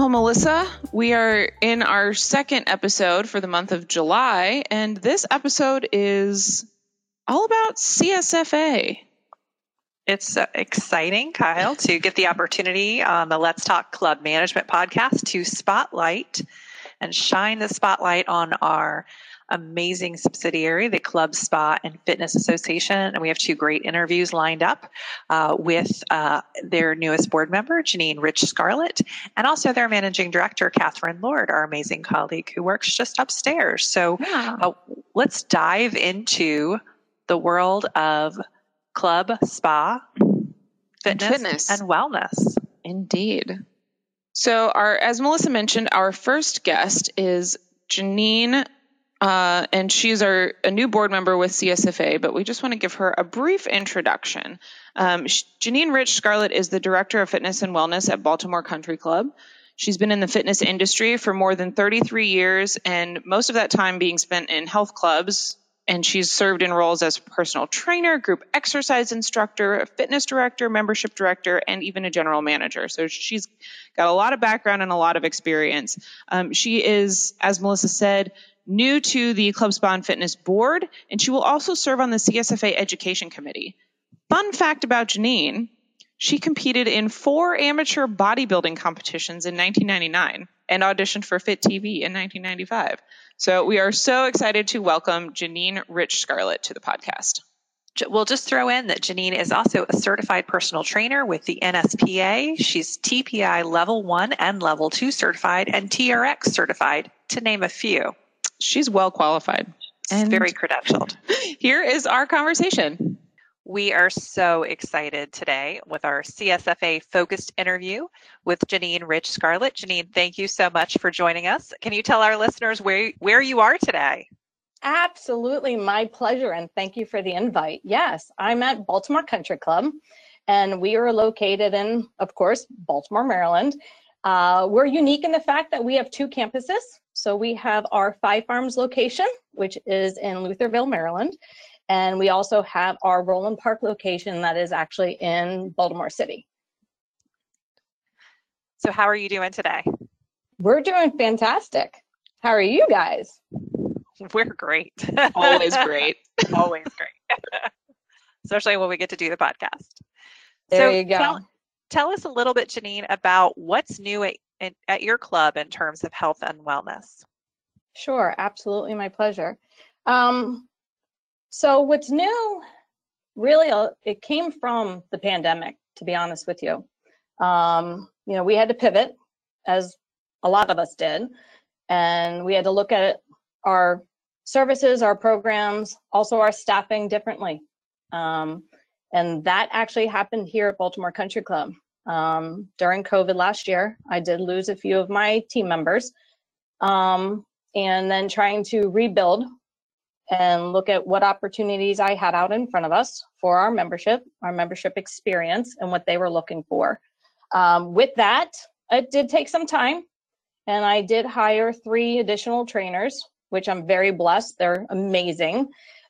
Well, Melissa, we are in our second episode for the month of July, and this episode is all about CSFA. It's uh, exciting, Kyle, to get the opportunity on the Let's Talk Club Management podcast to spotlight and shine the spotlight on our amazing subsidiary, the Club Spa and Fitness Association. And we have two great interviews lined up uh, with uh, their newest board member, Janine Rich Scarlett, and also their managing director, Catherine Lord, our amazing colleague who works just upstairs. So yeah. uh, let's dive into the world of club, spa, fitness, and, fitness. and wellness. Indeed. So, our as Melissa mentioned, our first guest is Janine uh, and she's our a new board member with CSFA, but we just want to give her a brief introduction. Um, Janine Rich Scarlett is the director of fitness and wellness at Baltimore Country Club. She's been in the fitness industry for more than 33 years, and most of that time being spent in health clubs. And she's served in roles as personal trainer, group exercise instructor, fitness director, membership director, and even a general manager. So she's got a lot of background and a lot of experience. Um, she is, as Melissa said, new to the Club Spa and Fitness Board, and she will also serve on the CSFA Education Committee. Fun fact about Janine she competed in four amateur bodybuilding competitions in 1999 and auditioned for Fit TV in 1995. So we are so excited to welcome Janine Rich Scarlett to the podcast. We'll just throw in that Janine is also a certified personal trainer with the NSPA. She's TPI level one and level two certified and TRX certified, to name a few. She's well qualified and very credentialed. Here is our conversation. We are so excited today with our CSFA focused interview with Janine Rich Scarlett. Janine, thank you so much for joining us. Can you tell our listeners where, where you are today? Absolutely, my pleasure, and thank you for the invite. Yes, I'm at Baltimore Country Club, and we are located in, of course, Baltimore, Maryland. Uh, we're unique in the fact that we have two campuses. So we have our Five Farms location, which is in Lutherville, Maryland. And we also have our Roland Park location that is actually in Baltimore City. So, how are you doing today? We're doing fantastic. How are you guys? We're great. Always great. Always great. Especially when we get to do the podcast. There so you go. Tell, tell us a little bit, Janine, about what's new at, at your club in terms of health and wellness. Sure, absolutely, my pleasure. Um, so, what's new, really, uh, it came from the pandemic, to be honest with you. Um, you know, we had to pivot, as a lot of us did, and we had to look at our services, our programs, also our staffing differently. Um, and that actually happened here at Baltimore Country Club. Um, during COVID last year, I did lose a few of my team members. Um, and then trying to rebuild and look at what opportunities I had out in front of us for our membership, our membership experience, and what they were looking for. Um, with that, it did take some time, and I did hire three additional trainers, which I'm very blessed. They're amazing,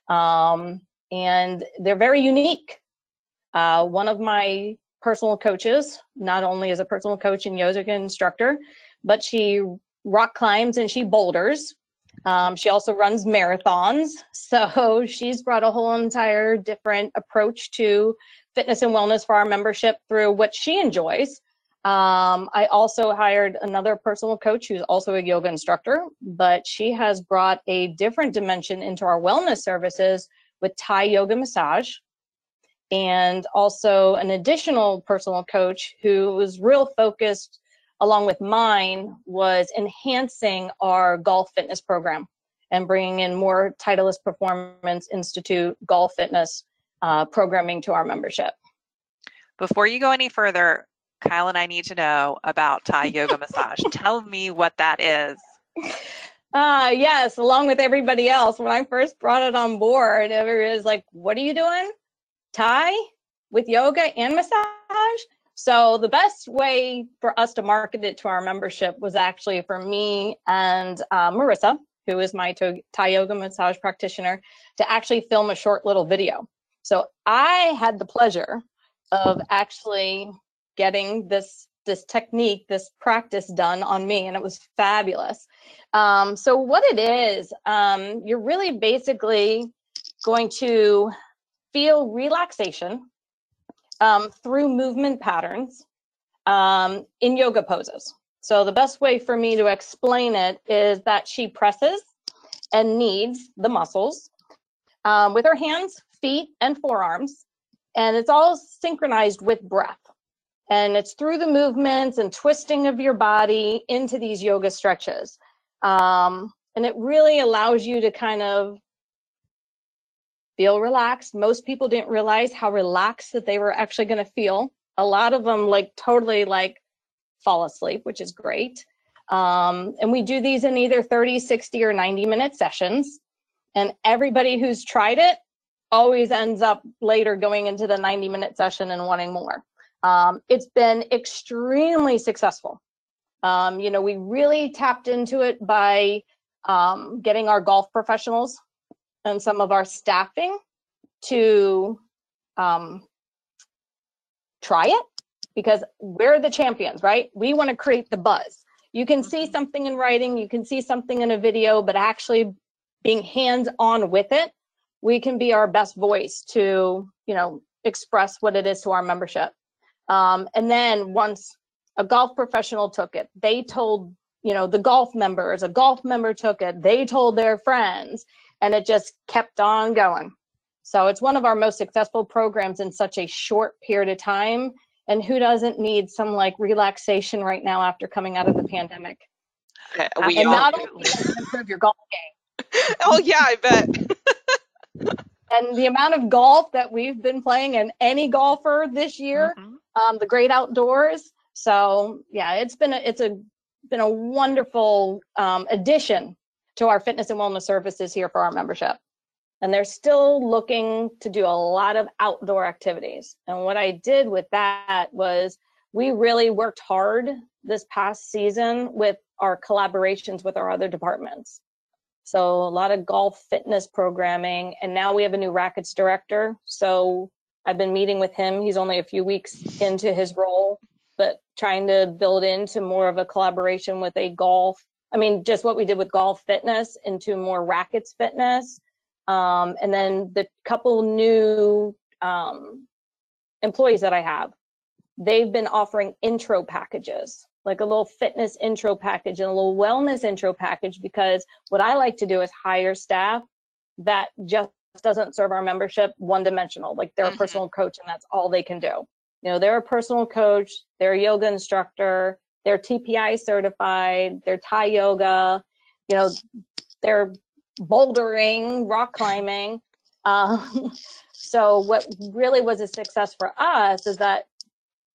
um, and they're very unique. Uh, one of my personal coaches, not only as a personal coach and yoga instructor, but she rock climbs and she boulders. Um, she also runs marathons. So she's brought a whole entire different approach to fitness and wellness for our membership through what she enjoys. Um, I also hired another personal coach who's also a yoga instructor, but she has brought a different dimension into our wellness services with Thai yoga massage, and also an additional personal coach who was real focused along with mine was enhancing our golf fitness program and bringing in more titleist performance institute golf fitness uh, programming to our membership. Before you go any further kyle and i need to know about thai yoga massage. Tell me what that is. Uh yes along with everybody else when i first brought it on board everybody was like what are you doing Thai with yoga and massage. So the best way for us to market it to our membership was actually for me and uh, Marissa, who is my Thai yoga massage practitioner, to actually film a short little video. So I had the pleasure of actually getting this this technique, this practice done on me, and it was fabulous. Um, so what it is, um, you're really basically going to feel relaxation um, through movement patterns um, in yoga poses. So the best way for me to explain it is that she presses and kneads the muscles um, with her hands, feet, and forearms. And it's all synchronized with breath. And it's through the movements and twisting of your body into these yoga stretches. Um, and it really allows you to kind of feel relaxed. Most people didn't realize how relaxed that they were actually going to feel. A lot of them like totally like fall asleep, which is great. Um, and we do these in either 30, 60, or 90 minute sessions. And everybody who's tried it always ends up later going into the 90 minute session and wanting more. Um, it's been extremely successful. Um, you know, we really tapped into it by um, getting our golf professionals and some of our staffing to um, try it because we're the champions, right? We want to create the buzz. You can see mm-hmm. something in writing, you can see something in a video, but actually being hands on with it, we can be our best voice to, you know, express what it is to our membership. Um, and then once a golf professional took it, they told, you know, the golf members, a golf member took it, they told their friends, and it just kept on going. So it's one of our most successful programs in such a short period of time. And who doesn't need some like relaxation right now after coming out of the pandemic? Okay, we and all not do. only does it improve your golf game, oh yeah, I bet. and the amount of golf that we've been playing and any golfer this year Mhm. um, the great outdoors so yeah it's been a it's a been a wonderful um, addition to our fitness and wellness services here for our membership and they're still looking to do a lot of outdoor activities and what i did with that was we really worked hard this past season with our collaborations with our other departments so a lot of golf fitness programming. And now we have a new rackets director. So I've been meeting with him. He's only a few weeks into his role, but trying to build into more of a collaboration with a golf. I mean, just what we did with golf fitness into more rackets fitness. Um, and then the couple new um, employees that I have, they've been offering intro packages like a little fitness intro package and a little wellness intro package because what I like to do is hire staff that just doesn't serve our membership one dimensional. Like they're Mhm. a personal coach and that's all they can do. You know, they're a personal coach, they're a yoga instructor, they're TPI certified, they're Thai yoga, you know, they're bouldering, rock climbing. Um, so what really was a success for us is that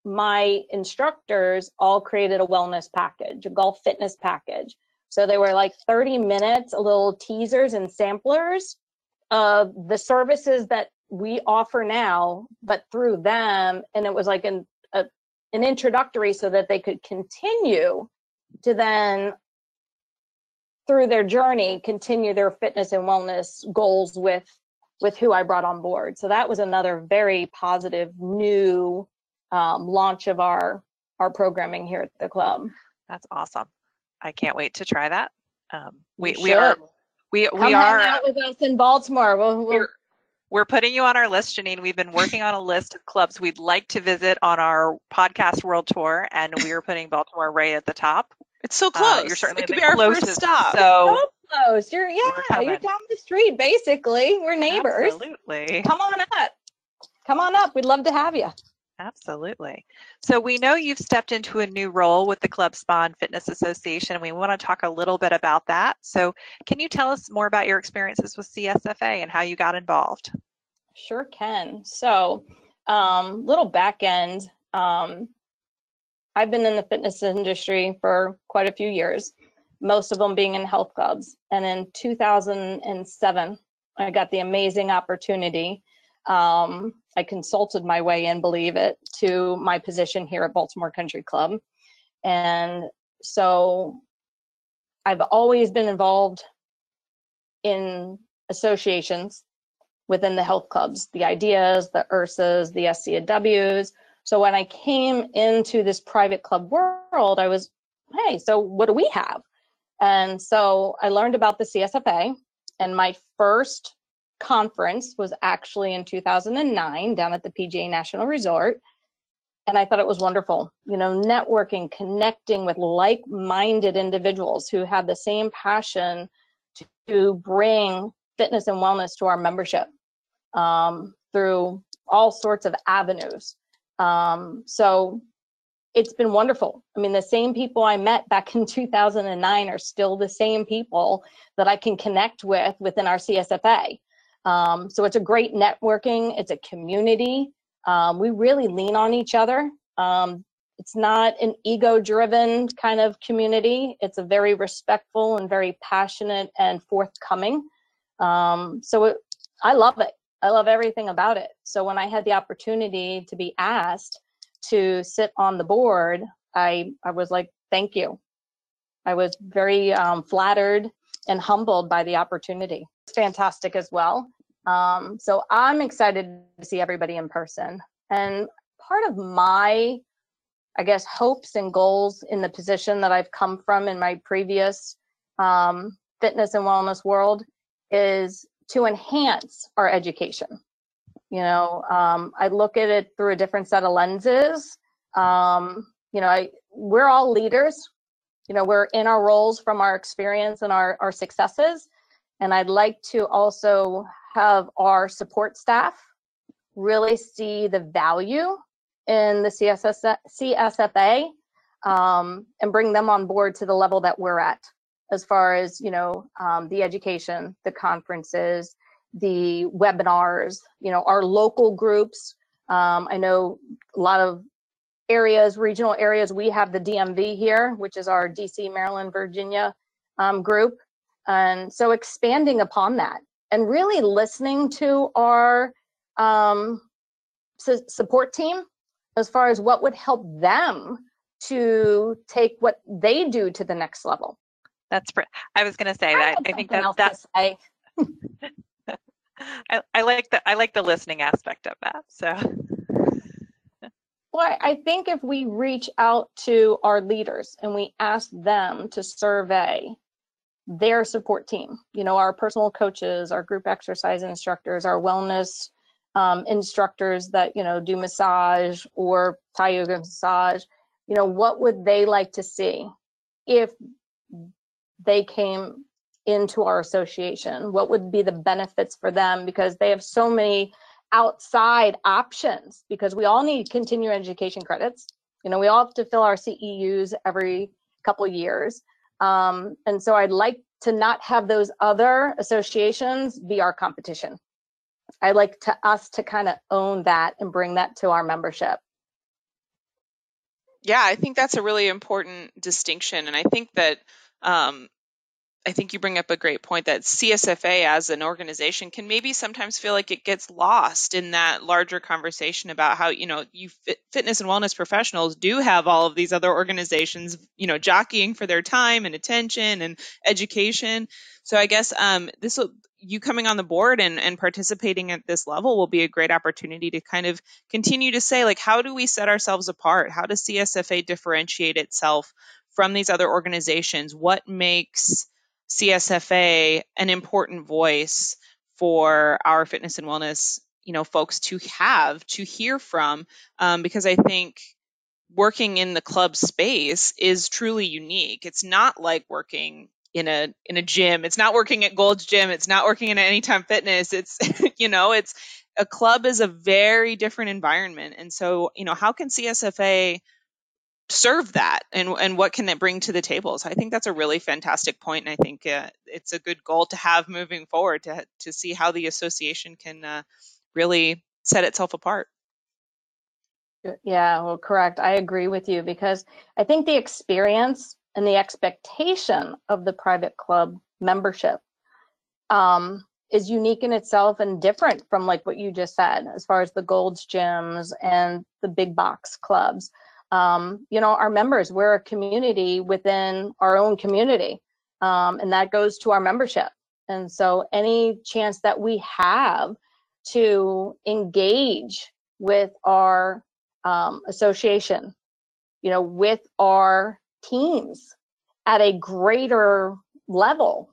my instructors all created a wellness package, a golf fitness package. So they were like 30 minutes, a little teasers and samplers of the services that we offer now, but through them. And it was like a, an introductory so that they could continue to then through their journey continue their fitness and wellness goals with with who I brought on board. So that was another very positive new um, launch of our our programming here at the club. That's awesome. I can't wait to try that. Um, we we are we Come we are out with us in Baltimore. We'll, we'll, we're, we're putting you on our list, Janine. We've been working on a list of clubs we'd like to visit on our podcast world tour, and we are putting Baltimore right at the top. It's so Uh, close. you're certainly it could be our first stop. So so close. You're yeah, coming. you're down the street basically. We're neighbors. Absolutely. Come on up. Come on up. We'd love to have you. Absolutely. So we know you've stepped into a new role with the Club Spa and Fitness Association. We want to talk a little bit about that. So can you tell us more about your experiences with CSFA and how you got involved? Sure can. So, um, little back end. Um, I've been in the fitness industry for quite a few years, most of them being in health clubs. And in 2007, I got the amazing opportunity. Um, I consulted my way in, believe it, to my position here at Baltimore Country Club. And so I've always been involved in associations within the health clubs, the ideas, the IHRSAs, the SCAWs. So when I came into this private club world, I was, hey, so what do we have? And so I learned about the CSFA, and my first conference was actually in 2009 down at the PGA National Resort. And I thought it was wonderful, you know, networking, connecting with like minded individuals who have the same passion to bring fitness and wellness to our membership um, through all sorts of avenues. Um, so it's been wonderful. I mean, the same people I met back in 2009 are still the same people that I can connect with within our CSFA. Um, so it's a great networking, it's a community. Um, we really lean on each other. Um, it's not an ego driven kind of community, it's a very respectful and very passionate and forthcoming. Um, so it, I love it. I love everything about it. So when I had the opportunity to be asked to sit on the board, I, I was like, thank you. I was very um, flattered and humbled by the opportunity. It's fantastic as well. Um, so I'm excited to see everybody in person. And part of my, I guess, hopes and goals in the position that I've come from in my previous um, fitness and wellness world is to enhance our education. You know, um, I look at it through a different set of lenses. Um, you know, I, we're all leaders. You know, we're in our roles from our experience and our, our successes. And I'd like to also have our support staff really see the value in the CSS, CSFA um, and bring them on board to the level that we're at as far as you know um, the education the conferences the webinars you know our local groups. Um, i know a lot of areas regional areas we have the dmv here which is our dc maryland virginia um, group. And so expanding upon that and really listening to our um, su- support team as far as what would help them to take what they do to the next level that's I was going to say that. I think that that's. I, I, I like the I like the listening aspect of that. So. Well, I think if we reach out to our leaders and we ask them to survey their support team, you know, our personal coaches, our group exercise instructors, our wellness um, instructors that, you know, do massage or Thai yoga massage, you know, what would they like to see if they came into our association? What would be the benefits for them? Because they have so many outside options because we all need continuing education credits. You know, we all have to fill our CEUs every couple years. Um, and so I'd like to not have those other associations be our competition. I'd like to us to kind of own that and bring that to our membership. Yeah, I think that's a really important distinction. And I think that um, I think you bring up a great point that CSFA as an organization can maybe sometimes feel like it gets lost in that larger conversation about how, you know, you fit, fitness and wellness professionals do have all of these other organizations, you know, jockeying for their time and attention and education. So I guess um, this will, you coming on the board and, and participating at this level will be a great opportunity to kind of continue to say, like, how do we set ourselves apart? How does CSFA differentiate itself from these other organizations? What makes CSFA an important voice for our fitness and wellness, you know, folks to have to hear from, um, because I think working in the club space is truly unique. It's not like working in a in a gym. It's not working at Gold's Gym. It's not working in Anytime Fitness. It's you know, it's a club is a very different environment. And so, you know, how can CSFA serve that and and what can it bring to the table? So i think that's a really fantastic point and i think uh, it's a good goal to have moving forward to to see how the association can uh, really set itself apart. Yeah well correct. I agree with you because i think the experience and the expectation of the private club membership um, is unique in itself and different from like what you just said as far as the gold's gyms and the big box clubs um, you know, our members, we're a community within our own community, um, and that goes to our membership. And so, any chance that we have to engage with our um, association, you know, with our teams at a greater level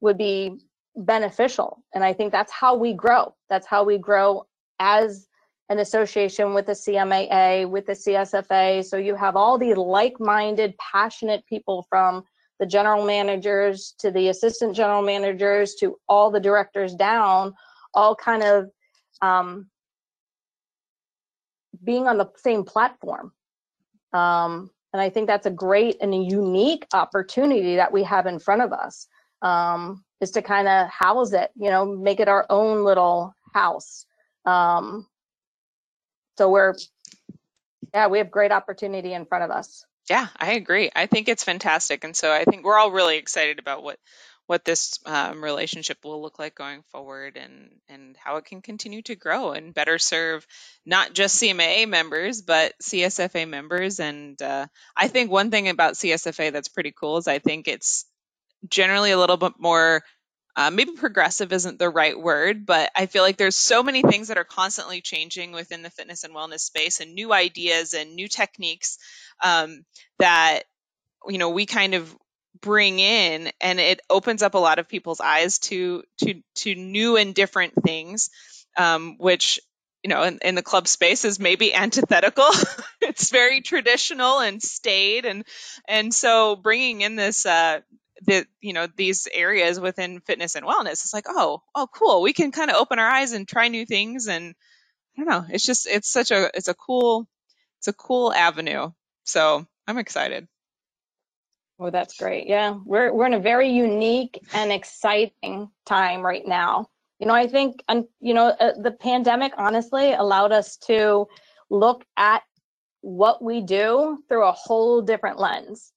would be beneficial. And I think that's how we grow. That's how we grow as an association with the CMAA, with the CSFA. So you have all these like minded, passionate people from the general managers to the assistant general managers to all the directors down, all kind of um, being on the same platform. Um, and I think that's a great and a unique opportunity that we have in front of us um, is to kind of house it, you know, make it our own little house. Um, so we're, yeah, we have great opportunity in front of us. Yeah, I agree. I think it's fantastic, and so I think we're all really excited about what what this um, relationship will look like going forward, and and how it can continue to grow and better serve not just CMAA members but CSFA members. And uh, I think one thing about CSFA that's pretty cool is I think it's generally a little bit more uh, maybe progressive isn't the right word, but I feel like there's so many things that are constantly changing within the fitness and wellness space and new ideas and new techniques um, that, you know, we kind of bring in and it opens up a lot of people's eyes to to to new and different things um, which you know in, in, the club space is maybe antithetical. It's very traditional and staid and and so bringing in this uh, the you know these areas within fitness and wellness. It's like oh oh cool. We can kind of open our eyes and try new things and i don't know. It's just it's such a it's a cool it's a cool avenue. So i'm excited. Well that's great. Yeah. We're we're in a very unique and exciting time right now. You know i think and you know uh, the pandemic honestly allowed us to look at what we do through a whole different lens.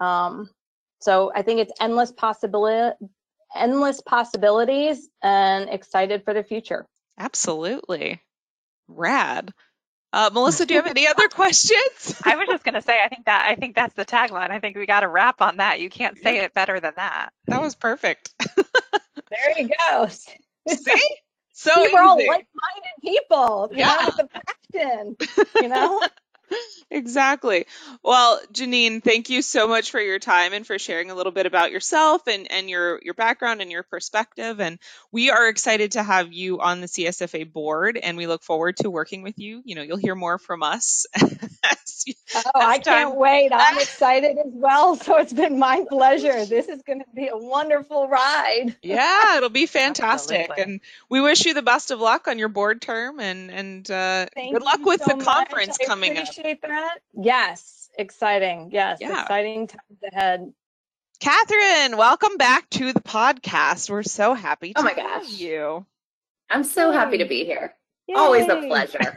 Um, so I think it's endless possibility, endless possibilities, and excited for the future. Absolutely, rad. Uh, Melissa, do you have any other questions? I was just going to say, I think that I think that's the tagline. I think we got to wrap on that. You can't say it better than that. That was perfect. there you go. See, so we're all like-minded people. You yeah, know, with the passion. You know exactly. Well, Janine, thank you so much for your time and for sharing a little bit about yourself and, and your, your background and your perspective. And we are excited to have you on the CSFA board and we look forward to working with you. You know, you'll hear more from us. as, oh, I can't wait. I'm excited as well. So it's been my pleasure. This is going to be a wonderful ride. yeah, it'll be fantastic. Absolutely. And we wish you the best of luck on your board term and, and uh, good luck with so the conference coming up appreciate that. Yes, exciting. Yes, yeah. exciting times ahead. Catherine, welcome back to the podcast. We're so happy oh to oh my gosh. you. I'm so Yay. happy to be here. Yay. Always a pleasure.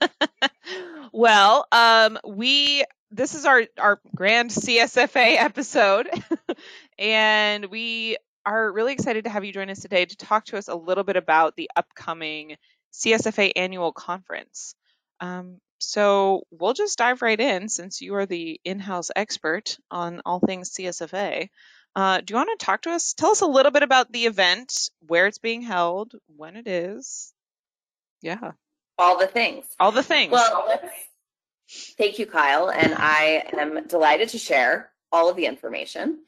well, um, we this is our our grand CSFA episode, and we are really excited to have you join us today to talk to us a little bit about the upcoming CSFA annual conference. Um, so we'll just dive right in since you are the in house expert on all things CSFA. Uh, do you want to talk to us? Tell us a little bit about the event, where it's being held, when it is. Yeah. All the things. All the things. Well, thank you, Kyle. And I am delighted to share all of the information.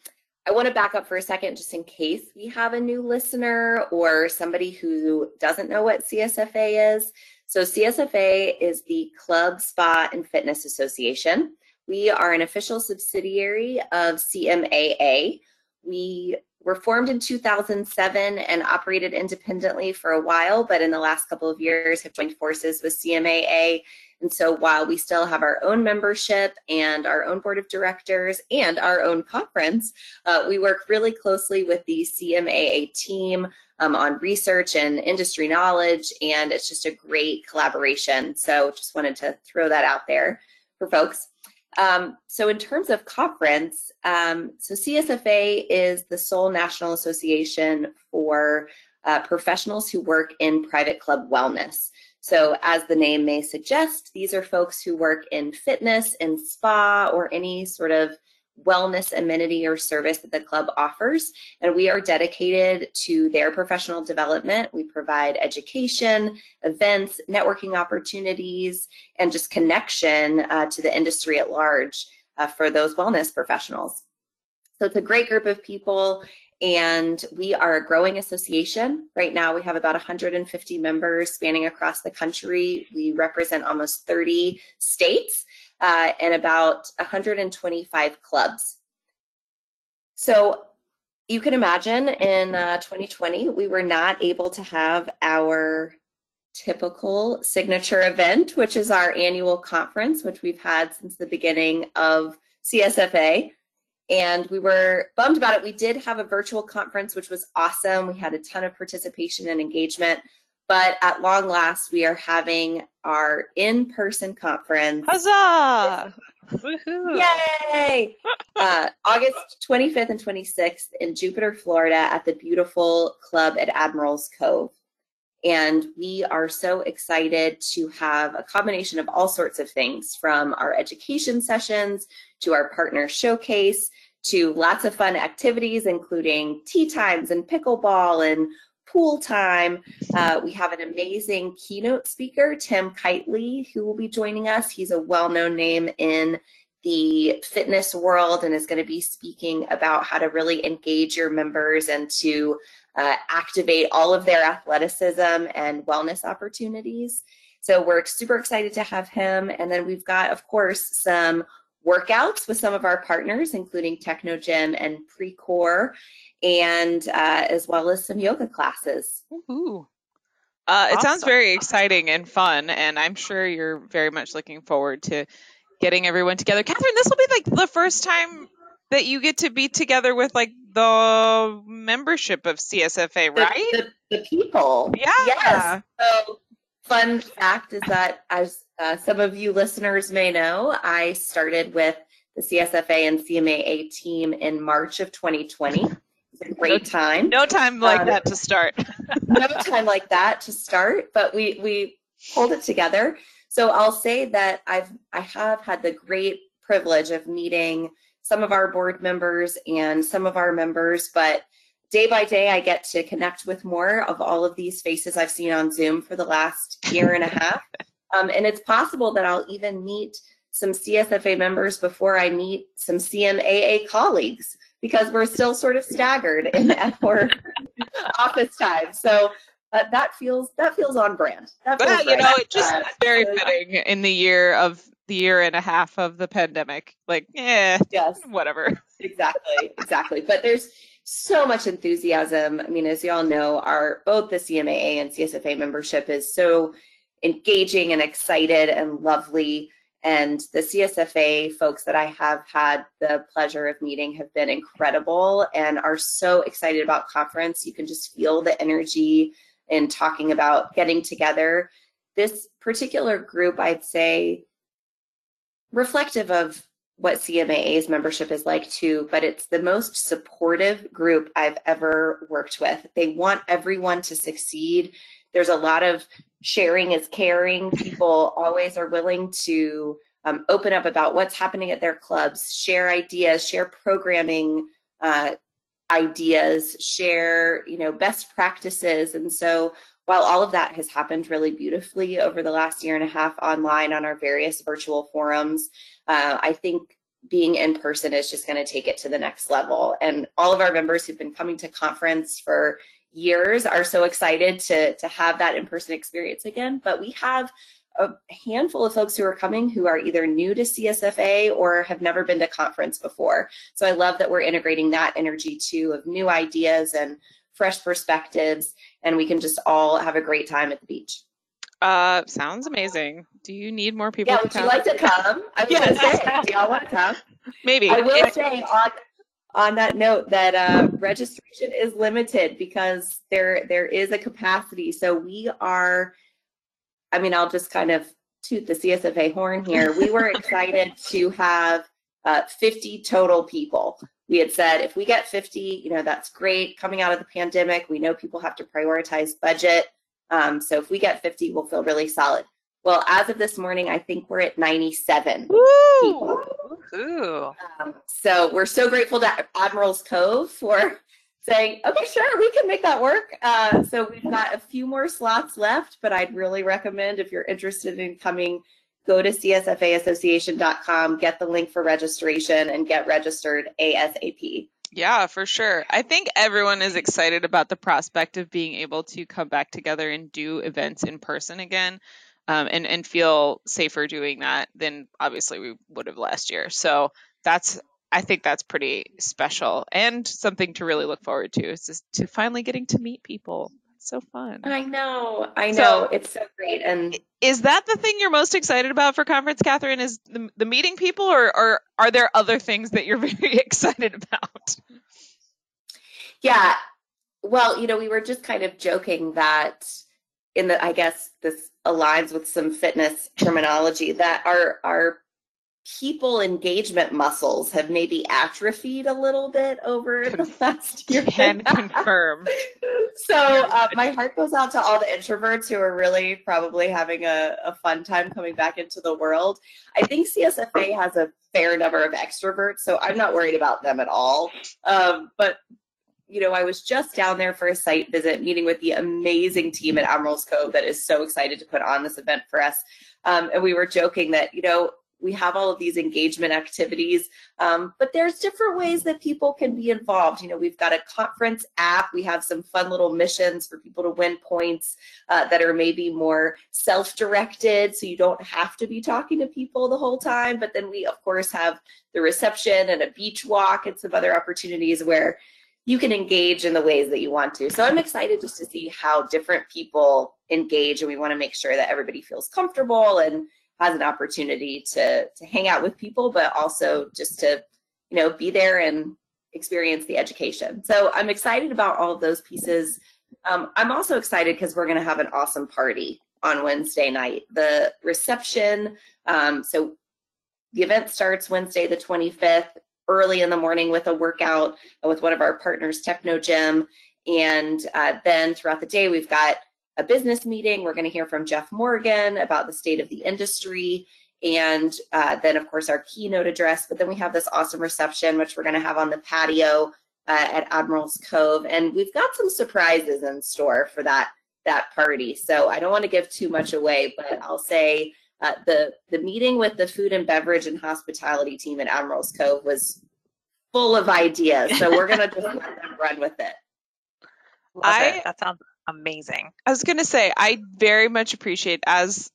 I want to back up for a second just in case we have a new listener or somebody who doesn't know what CSFA is. So CSFA is the Club Spa and Fitness Association. We are an official subsidiary of CMAA. We were formed in 2007 and operated independently for a while, but in the last couple of years have joined forces with CMAA. And so while we still have our own membership and our own board of directors and our own conference, uh, we work really closely with the CMAA team um, on research and industry knowledge, and it's just a great collaboration. So just wanted to throw that out there for folks. Um, so in terms of conference, um, so CSFA is the sole national association for uh, professionals who work in private club wellness. So as the name may suggest, these are folks who work in fitness and spa or any sort of wellness amenity or service that the club offers. And we are dedicated to their professional development. We provide education, events, networking opportunities, and just connection uh, to the industry at large uh, for those wellness professionals. So it's a great group of people. And we are a growing association. Right now, we have about 150 members spanning across the country. We represent almost 30 states uh, and about 125 clubs. So you can imagine in uh, 2020, we were not able to have our typical signature event, which is our annual conference, which we've had since the beginning of CSFA. And we were bummed about it. We did have a virtual conference, which was awesome. We had a ton of participation and engagement. But at long last, we are having our in person conference. Huzzah! Woohoo! Yay! Uh, August 25th and 26th in Jupiter, Florida, at the beautiful club at Admirals Cove. And we are so excited to have a combination of all sorts of things from our education sessions to our partner showcase to lots of fun activities, including tee times and pickleball and pool time. Uh, we have an amazing keynote speaker, Tim Keightley, who will be joining us. He's a well known name in the fitness world and is going to be speaking about how to really engage your members and to uh, activate all of their athleticism and wellness opportunities. So we're super excited to have him. And then we've got, of course, some workouts with some of our partners, including Technogym and Precor and uh, as well as some yoga classes. Ooh. Uh, it sounds very exciting and fun, and I'm sure you're very much looking forward to getting everyone together. Catherine, this will be like the first time that you get to be together with like the membership of CSFA, right? The, the, the people. Yeah. Yes. So, fun fact is that, as uh, some of you listeners may know, I started with the CSFA and CMAA team in March of 2020 a great time. No time like um, that to start. no time like that to start, but we we pulled it together. So I'll say that I've I have had the great privilege of meeting some of our board members and some of our members, but day by day I get to connect with more of all of these faces I've seen on Zoom for the last year and a half. Um, and it's possible that I'll even meet some CSFA members before I meet some CMAA colleagues because we're still sort of staggered in our office time. So uh, that feels that feels on brand. That but you know, it just uh, very fitting in the year of the year and a half of the pandemic. Like, yeah, yes, whatever. Exactly, exactly. But there's so much enthusiasm. I mean, as you all know, our both the CMAA and CSFA membership is so engaging and excited and lovely. And the CSFA folks that I have had the pleasure of meeting have been incredible and are so excited about conference. You can just feel the energy in talking about getting together. This particular group, I'd say, reflective of what CMAA's membership is like too, but it's the most supportive group I've ever worked with. They want everyone to succeed. There's a lot of sharing is caring. People always are willing to um, open up about what's happening at their clubs, share ideas, share programming uh, ideas, share you know best practices, and so while all of that has happened really beautifully over the last year and a half online on our various virtual forums, uh, I think being in person is just going to take it to the next level. And all of our members who've been coming to conference for years are so excited to to have that in-person experience again but we have a handful of folks who are coming who are either new to CSFA or have never been to conference before. So I love that we're integrating that energy too of new ideas and fresh perspectives, and we can just all have a great time at the beach. Uh, sounds amazing. Do you need more people? Yeah, would you like to come? I was yes. going to say, do y'all want to come? Maybe. I will say on on that note that uh, registration is limited because there there is a capacity. So we are, I mean, I'll just kind of toot the CSFA horn here. We were excited to have uh, 50 total people. We had said if we get 50, you know, that's great. Coming out of the pandemic, we know people have to prioritize budget. Um, so if we get 50, we'll feel really solid. Well, as of this morning, I think we're at 97 Woo! people. Ooh. Um, so we're so grateful to Admiral's Cove for saying, okay, sure, we can make that work. Uh, so we've got a few more slots left, but I'd really recommend if you're interested in coming, go to csfaassociation.com, get the link for registration, and get registered ASAP. Yeah, for sure. I think everyone is excited about the prospect of being able to come back together and do events in person again. Um, and and feel safer doing that than obviously we would have last year. So that's I think that's pretty special and something to really look forward to. Is just to finally getting to meet people. It's so fun. I know, I know, So- it's so great, and Is that the thing you're most excited about for conference, Catherine? Is the, the meeting people, or, or are there other things that you're very excited about? Yeah. Well, you know, we were just kind of joking that in the I guess this aligns with some fitness terminology that our our people engagement muscles have maybe atrophied a little bit over the last year. Can confirm. so uh, my heart goes out to all the introverts who are really probably having a, a fun time coming back into the world. I think CSFA has a fair number of extroverts, so I'm not worried about them at all. Um, but you know, I was just down there for a site visit, meeting with the amazing team at Admiral's Cove that is so excited to put on this event for us. Um, and we were joking that, you know, we have all of these engagement activities, um, but there's different ways that people can be involved. You know, we've got a conference app. We have some fun little missions for people to win points uh, that are maybe more self-directed, so you don't have to be talking to people the whole time. But then we, of course, have the reception and a beach walk and some other opportunities where you can engage in the ways that you want to. So I'm excited just to see how different people engage, and we want to make sure that everybody feels comfortable and has an opportunity to to hang out with people, but also just to you know be there and experience the education. So I'm excited about all of those pieces. Um, I'm also excited because we're going to have an awesome party on Wednesday night. The reception. Um, so the event starts Wednesday the 25th early in the morning with a workout with one of our partners, Technogym. And uh, then throughout the day, we've got a business meeting. We're going to hear from Jeff Morgan about the state of the industry. And uh, then, of course, our keynote address. But then we have this awesome reception, which we're going to have on the patio uh, at Admiral's Cove. And we've got some surprises in store for that that party. So I don't want to give too much away, but I'll say uh, the the meeting with the food and beverage and hospitality team at Admiral's Cove was full of ideas. So we're gonna just let them run with it. Love I- it. That sounds amazing. I was going to say, I very much appreciate as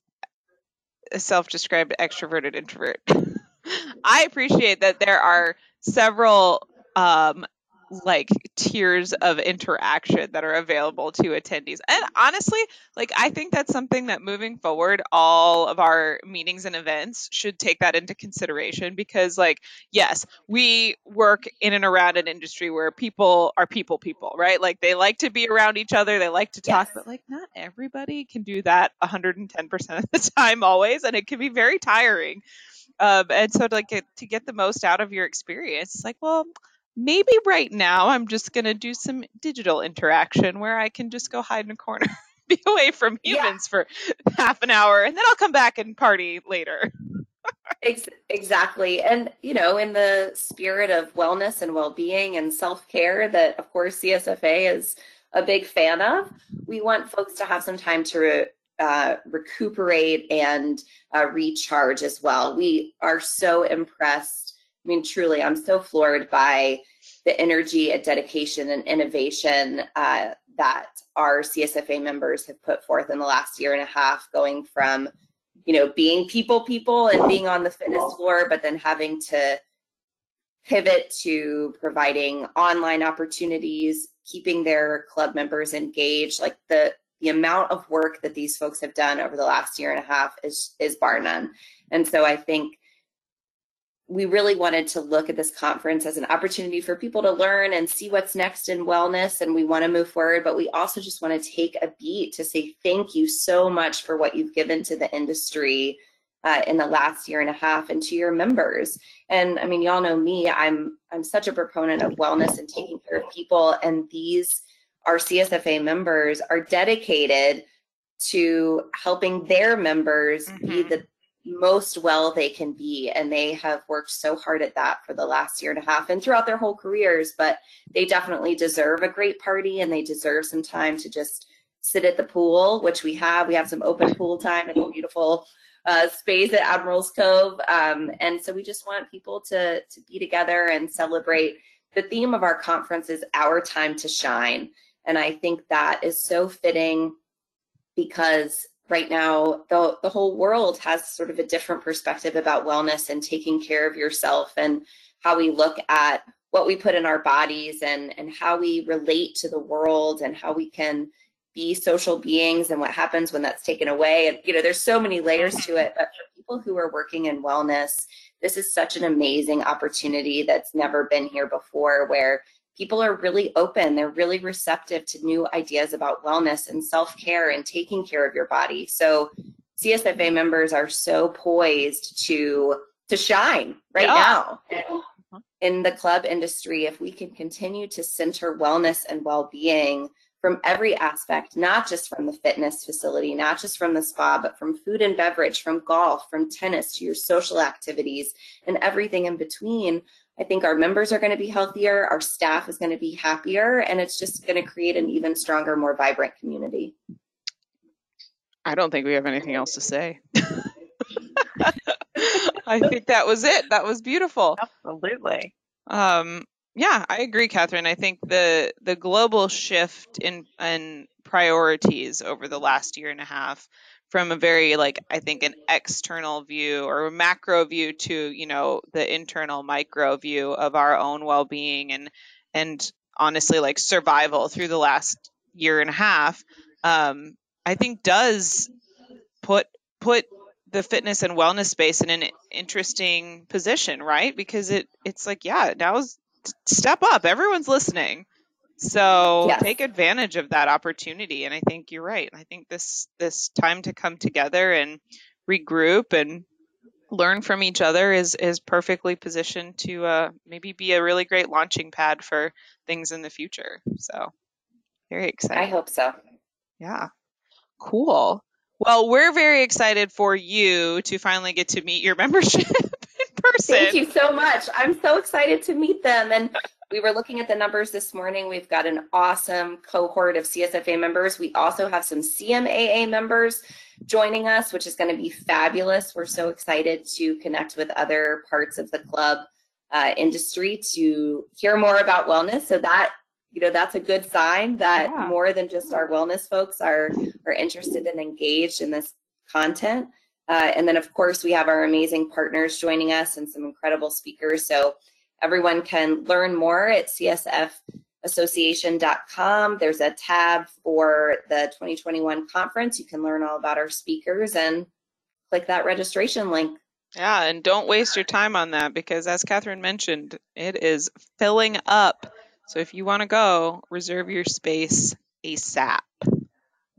a self described extroverted introvert, I appreciate that there are several um, like tiers of interaction that are available to attendees. And honestly, like I think that's something that moving forward, all of our meetings and events should take that into consideration because, like, yes, we work in and around an industry where people are people people, right? Like they like to be around each other, they like to talk, Yes. but like not everybody can do that 110% of the time always, and it can be very tiring. Um, and so to like get, to get the most out of your experience, it's like, well, maybe right now I'm just gonna do some digital interaction where I can just go hide in a corner, be away from Yeah. humans for half an hour, and then I'll come back and party later. Exactly. And, you know, in the spirit of wellness and well being and self care, that of course CSFA is a big fan of, we want folks to have some time to re- uh, recuperate and uh, recharge as well. We are so impressed. I mean, truly, I'm so floored by the energy and dedication and innovation uh, that our CSFA members have put forth in the last year and a half, going from you know, being people people and being on the fitness floor, but then having to pivot to providing online opportunities, keeping their club members engaged. Like the the amount of work that these folks have done over the last year and a half is is bar none. And so I think we really wanted to look at this conference as an opportunity for people to learn and see what's next in wellness and we want to move forward but we also just want to take a beat to say thank you so much for what you've given to the industry uh, in the last year and a half and to your members and i mean y'all know me i'm i'm such a proponent of wellness and taking care of people and these our csfa members are dedicated to helping their members mm-hmm. be the most well they can be. And they have worked so hard at that for the last year and a half and throughout their whole careers. But they definitely deserve a great party and they deserve some time to just sit at the pool, which we have. We have some open pool time in a beautiful uh, space at Admiral's Cove. Um, and so we just want people to, to be together and celebrate. The theme of our conference is Our Time to Shine. And I think that is so fitting because right now the, the whole world has sort of a different perspective about wellness and taking care of yourself and how we look at what we put in our bodies and and how we relate to the world and how we can be social beings and what happens when that's taken away. And you know there's so many layers to it but for people who are working in wellness this is such an amazing opportunity that's never been here before where people are really open. They're really receptive to new ideas about wellness and self care and taking care of your body. So CSFA members are so poised to to shine right yeah. now uh-huh. in the club industry. If we can continue to center wellness and well being from every aspect, not just from the fitness facility, not just from the spa, but from food and beverage, from golf, from tennis to your social activities and everything in between, I think our members are going to be healthier, our staff is going to be happier, and it's just going to create an even stronger, more vibrant community. I don't think we have anything else to say. I think that was it. That was beautiful. Absolutely. Um, yeah, I agree, Catherine. I think the the global shift in in priorities over the last year and a half from a very like i think an external view or a macro view to you know the internal micro view of our own well-being and and honestly like survival through the last year and a half um, i think does put put the fitness and wellness space in an interesting position right? Because it it's like yeah now's step up. Everyone's listening so yes. take advantage of that opportunity. And I think you're right. I think this this time to come together and regroup and learn from each other is is perfectly positioned to uh, maybe be a really great launching pad for things in the future. So very excited. I hope so. Yeah. Cool. Well, we're very excited for you to finally get to meet your membership person. Thank you so much. I'm so excited to meet them. And we were looking at the numbers this morning. We've got an awesome cohort of CSFA members. We also have some CMAA members joining us, which is going to be fabulous. We're so excited to connect with other parts of the club uh, industry to hear more about wellness. So that you know that's a good sign that yeah. more than just our wellness folks are are interested and engaged in this content. Uh, and then of course we have our amazing partners joining us and some incredible speakers. So Everyone can learn more at csfassociation.com. There's a tab for the 2021 conference. You can learn all about our speakers and click that registration link. Yeah, and don't waste your time on that because, as Catherine mentioned, it is filling up. So if you want to go, reserve your space ASAP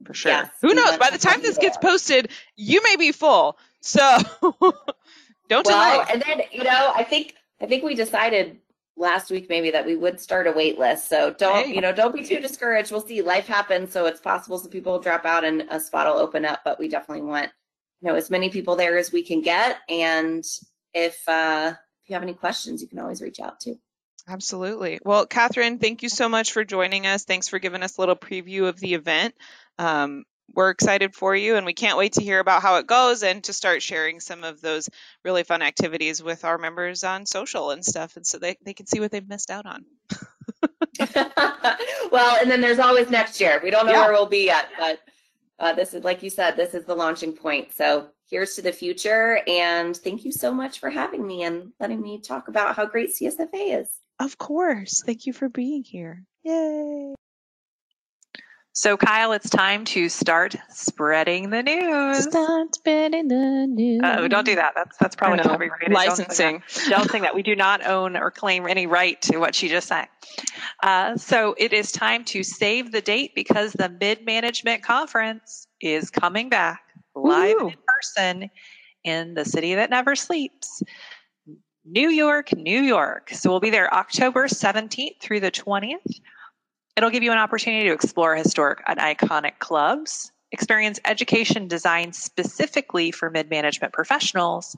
for sure. Yes, Who knows? By the time this gets posted, you may be full. So don't well, delay. And then, you know, I think I think we decided last week maybe that we would start a wait list. So don't, hey. you know, don't be too discouraged. We'll see. Life happens, so it's possible some people will drop out and a spot will open up, but we definitely want, you know, as many people there as we can get. And if uh if you have any questions, you can always reach out to. Absolutely. Well, Catherine, thank you so much for joining us. Thanks for giving us a little preview of the event. Um, we're excited for you and we can't wait to hear about how it goes and to start sharing some of those really fun activities with our members on social and stuff and so they, they can see what they've missed out on. Well and then there's always next year. We don't know yeah. where we'll be yet but uh, this is like you said this is the launching point. So here's to the future and thank you so much for having me and letting me talk about how great csfa is. Of course. Thank you for being here. Yay so, Kyle, it's time to start spreading the news. Start spreading the news. Oh, don't do that. That's that's probably copyrighted. Licensing. Don't sing, don't sing that. We do not own or claim any right to what she just sang. Uh, so, it is time to save the date because the Mid Management Conference is coming back live Ooh. in person in the city that never sleeps. New York, New York. So we'll be there October 17th through the 20th. It'll give you an opportunity to explore historic and iconic clubs, experience education designed specifically for mid management professionals,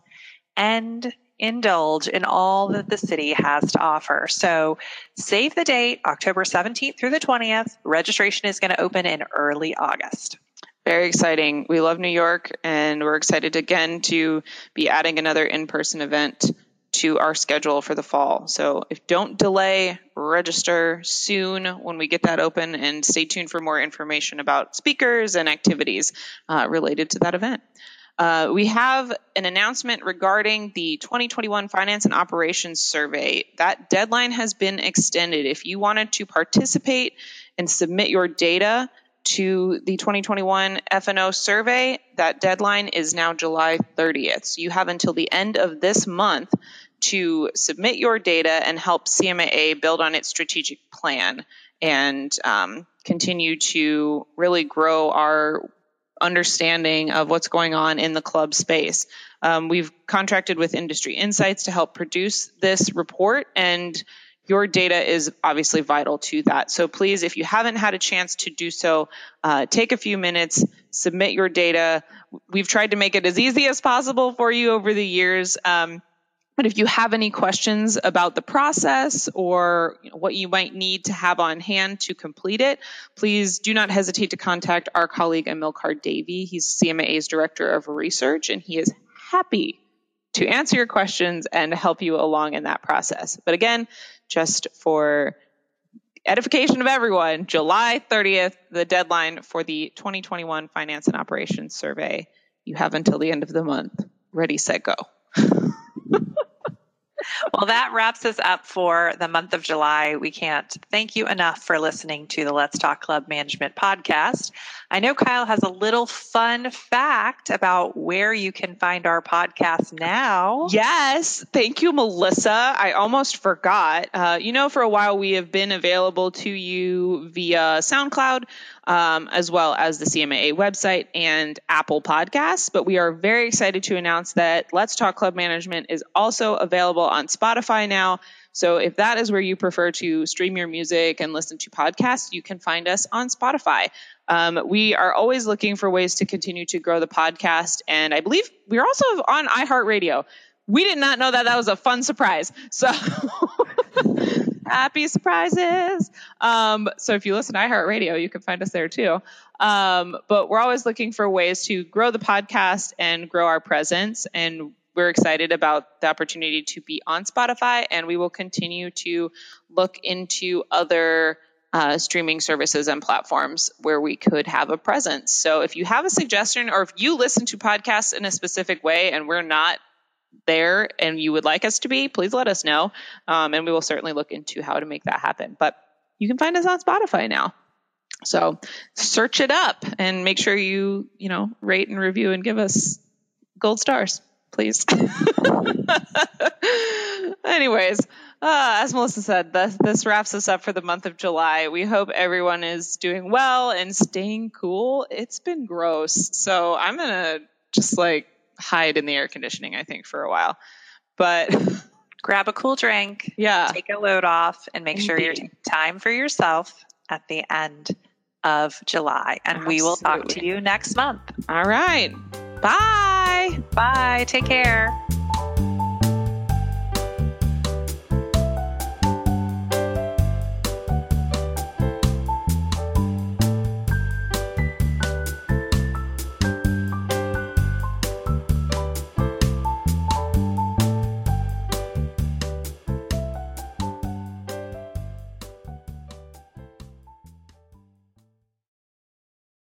and indulge in all that the city has to offer. So save the date, October 17th through the 20th. Registration is going to open in early August. Very exciting. We love New York, and we're excited again to be adding another in person event to our schedule for the fall. So if don't delay, register soon when we get that open, and stay tuned for more information about speakers and activities uh, related to that event. Uh, we have an announcement regarding the 2021 Finance and Operations Survey. That deadline has been extended. If you wanted to participate and submit your data to the 2021 F&O survey, that deadline is now July 30th. So you have until the end of this month to submit your data and help CMAA build on its strategic plan and um, continue to really grow our understanding of what's going on in the club space. Um, we've contracted with Industry Insights to help produce this report, and your data is obviously vital to that. So please, if you haven't had a chance to do so, uh, take a few minutes, submit your data. We've tried to make it as easy as possible for you over the years. Um, but if you have any questions about the process or what you might need to have on hand to complete it, please do not hesitate to contact our colleague Amilcar Davey. He's CMAA's Director of Research, and he is happy to answer your questions and help you along in that process. But again, just for edification of everyone, July 30th, the deadline for the 2021 Finance and Operations Survey. You have until the end of the month. Ready, set, go. Well, that wraps us up for the month of July. We can't thank you enough for listening to the Let's Talk Club Management podcast. I know Kyle has a little fun fact about where you can find our podcast now. Yes. Thank you, Melissa. I almost forgot. Uh, you know, for a while we have been available to you via SoundCloud um, as well as the CMAA website and Apple Podcasts. But we are very excited to announce that Let's Talk Club Management is also available on Spotify now. So if that is where you prefer to stream your music and listen to podcasts, you can find us on Spotify. Um, we are always looking for ways to continue to grow the podcast. And I believe we're also on iHeartRadio. We did not know that. That was a fun surprise. So happy surprises. Um, so if you listen to iHeartRadio, you can find us there too. Um, but we're always looking for ways to grow the podcast and grow our presence. And we're excited about the opportunity to be on Spotify, and we will continue to look into other uh, streaming services and platforms where we could have a presence. So if you have a suggestion or if you listen to podcasts in a specific way and we're not there and you would like us to be, please let us know. Um, and we will certainly look into how to make that happen. But you can find us on Spotify now. So search it up and make sure you, you know, rate and review and give us gold stars, please. Anyways, uh, as Melissa said, this, this wraps us up for the month of July. We hope everyone is doing well and staying cool. It's been gross. So I'm going to just like hide in the air conditioning, I think, for a while. But grab a cool drink, yeah, take a load off, and make Indeed. sure you're taking time for yourself at the end of July. And Absolutely. we will talk to you next month. All right. Bye. Bye. Take care.